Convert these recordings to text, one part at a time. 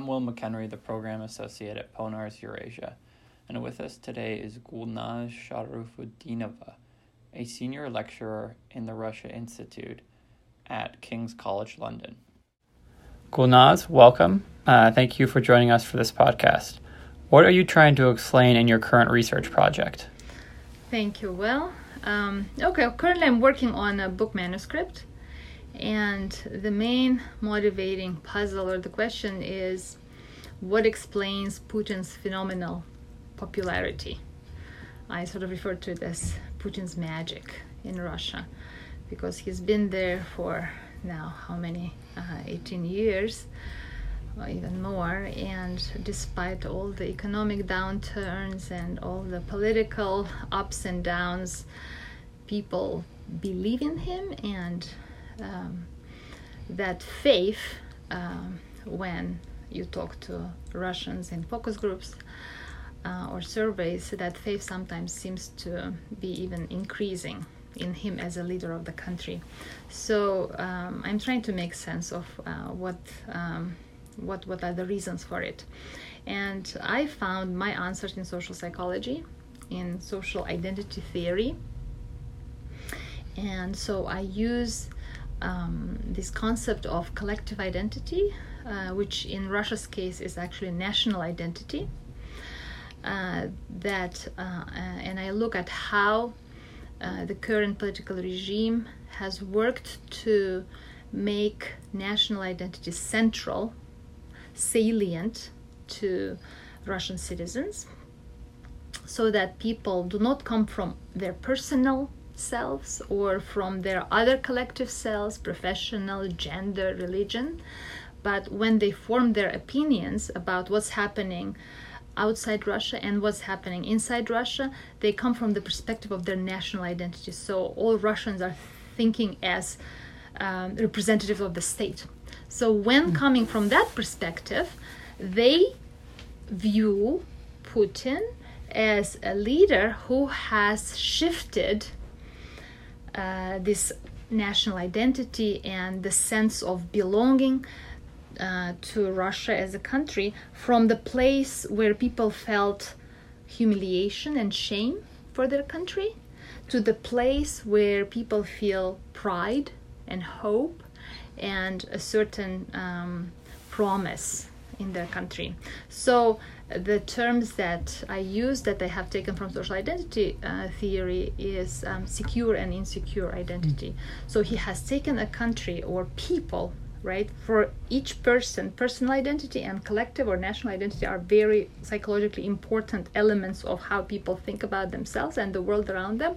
I'm Will McHenry, the Program Associate at Ponars Eurasia, and with us today is Gulnaz Sharafutdinova, a senior lecturer in the Russia Institute at King's College London. Gulnaz, welcome. Uh, thank you for joining us for this podcast. What are you trying to explain in your current research project? Thank you, Will. Um, okay, currently I'm working on a book manuscript and the main motivating puzzle or the question is what explains Putin's phenomenal popularity? I sort of refer to it as Putin's magic in Russia because he's been there for now how many? Uh, 18 years or even more. And despite all the economic downturns and all the political ups and downs, people believe in him and um, that faith um, when you talk to Russians in focus groups uh, or surveys, that faith sometimes seems to be even increasing in him as a leader of the country. So um, I'm trying to make sense of uh, what um, what what are the reasons for it, and I found my answers in social psychology, in social identity theory, and so I use um, this concept of collective identity, uh, which in Russia's case is actually national identity. Uh, that uh, uh and I look at how uh, the current political regime has worked to make national identity central, salient to Russian citizens, so that people do not come from their personal selves or from their other collective selves, professional, gender, religion. But when they form their opinions about what's happening outside Russia and what's happening inside Russia, they come from the perspective of their national identity. So all Russians are thinking as um, representatives of the state. So when mm. coming from that perspective, they view Putin as a leader who has shifted uh, this national identity and the sense of belonging uh, to Russia as a country from the place where people felt humiliation and shame for their country to the place where people feel pride and hope and a certain um, promise in their country. So the terms that I use that I have taken from social identity uh, theory is um, secure and insecure identity. So he has taken a country or people, right? For each person, personal identity and collective or national identity are very psychologically important elements of how people think about themselves and the world around them.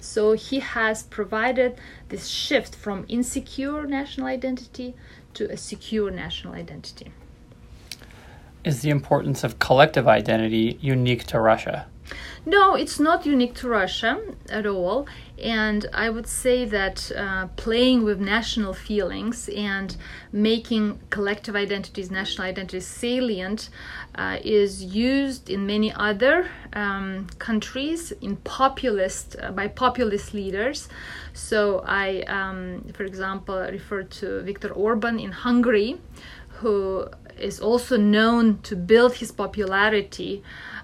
So he has provided this shift from insecure national identity to a secure national identity. Is the importance of collective identity unique to Russia? No, it's not unique to Russia at all. And I would say that uh, playing with national feelings and making collective identities, national identities salient uh, is used in many other um, countries in populist uh, by populist leaders. So I, um, for example, refer to Viktor Orban in Hungary, who is also known to build his popularity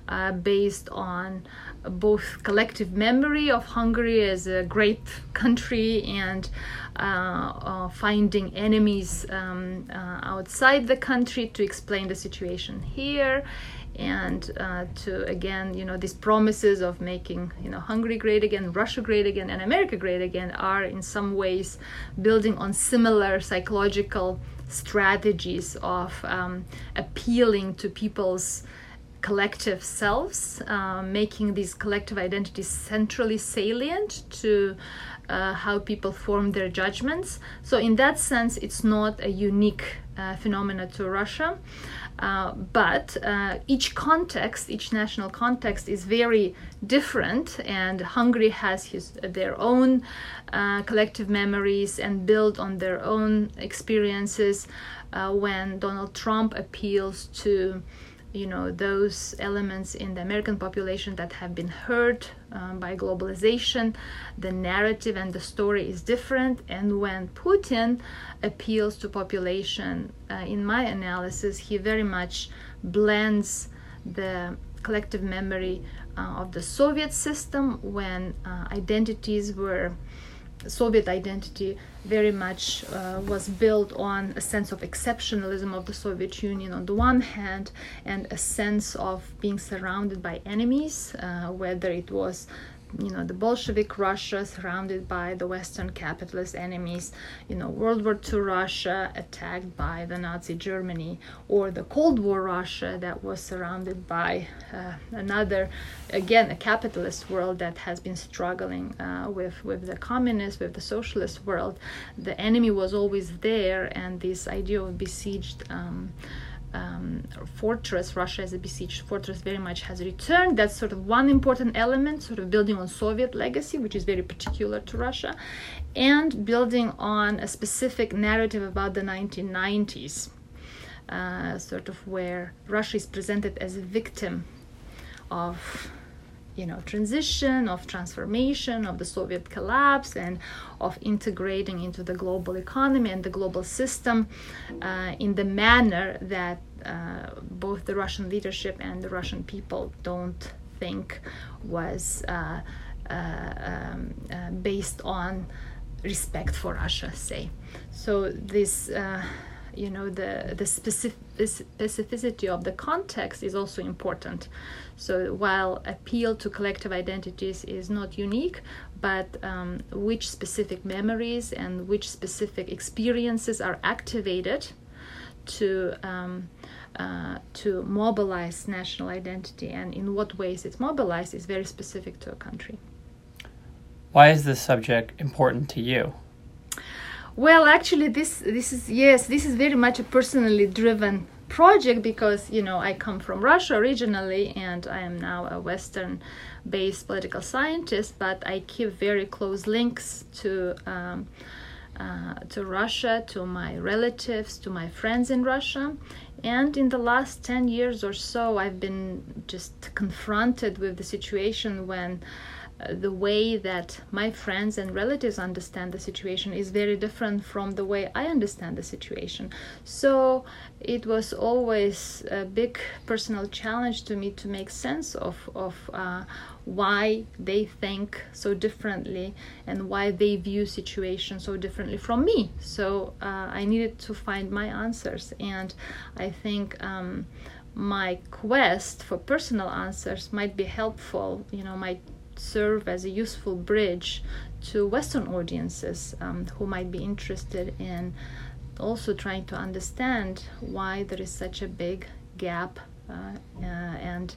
uh, based on both collective memory of Hungary as a great country and uh, uh, finding enemies um, uh, outside the country to explain the situation here and uh, to again you know these promises of making you know hungary great again russia great again and america great again are in some ways building on similar psychological strategies of um, appealing to people's collective selves, uh, making these collective identities centrally salient to uh, how people form their judgments. So, in that sense, it's not a unique uh, phenomena to Russia. Uh, but uh, each context, each national context, is very different, and Hungary has his, their own uh, collective memories and build on their own experiences. Uh, when Donald Trump appeals to you know those elements in the American population that have been hurt um, by globalization. The narrative and the story is different, and when Putin appeals to population, uh, in my analysis, he very much blends the collective memory uh, of the Soviet system when uh, identities were Soviet identity very much uh, was built on a sense of exceptionalism of the Soviet Union on the one hand, and a sense of being surrounded by enemies, uh, whether it was you know the Bolshevik Russia surrounded by the Western capitalist enemies, you know World War II Russia attacked by the Nazi Germany, or the Cold War Russia that was surrounded by uh, another, again a capitalist world that has been struggling uh, with with the communist, with the socialist world. The enemy was always there, and this idea of besieged. Um, um, fortress, Russia as a besieged fortress, very much has returned. That's sort of one important element, sort of building on Soviet legacy, which is very particular to Russia, and building on a specific narrative about the 1990s, uh, sort of where Russia is presented as a victim of you know transition of transformation of the soviet collapse and of integrating into the global economy and the global system uh, in the manner that uh, both the russian leadership and the russian people don't think was uh, uh um, uh, based on respect for russia say. So this uh, you know the the specific specificity of the context is also important. So while appeal to collective identities is not unique but um, which specific memories and which specific experiences are activated to um, uh, to mobilize national identity and in what ways it's mobilized is very specific to a country. Why is this subject important to you well, actually, this this is yes, this is very much a personally driven project because you know I come from Russia originally, and I am now a Western-based political scientist. But I keep very close links to. Um, uh, to Russia, to my relatives, to my friends in Russia. And in the last 10 years or so, I've been just confronted with the situation when the way that my friends and relatives understand the situation is very different from the way I understand the situation. So it was always a big personal challenge to me to make sense of, of uh, why they think so differently and why they view situations so differently from me. So uh, I needed to find my answers, and I think. Um, my quest for personal answers might be helpful you know might serve as a useful bridge to Western audiences um, who might be interested in also trying to understand why there is such a big gap uh, uh, and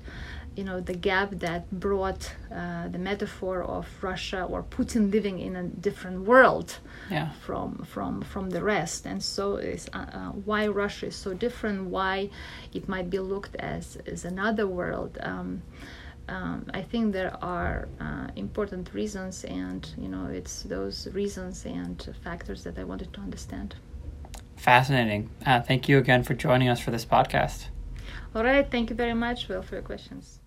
you know the gap that brought uh, the metaphor of Russia or Putin living in a different world yeah. from from from the rest, and so is uh, uh, why Russia is so different, why it might be looked as as another world. Um, um, I think there are uh, important reasons, and you know, it's those reasons and factors that I wanted to understand. Fascinating. Uh, thank you again for joining us for this podcast. All right. Thank you very much, Will, for your questions.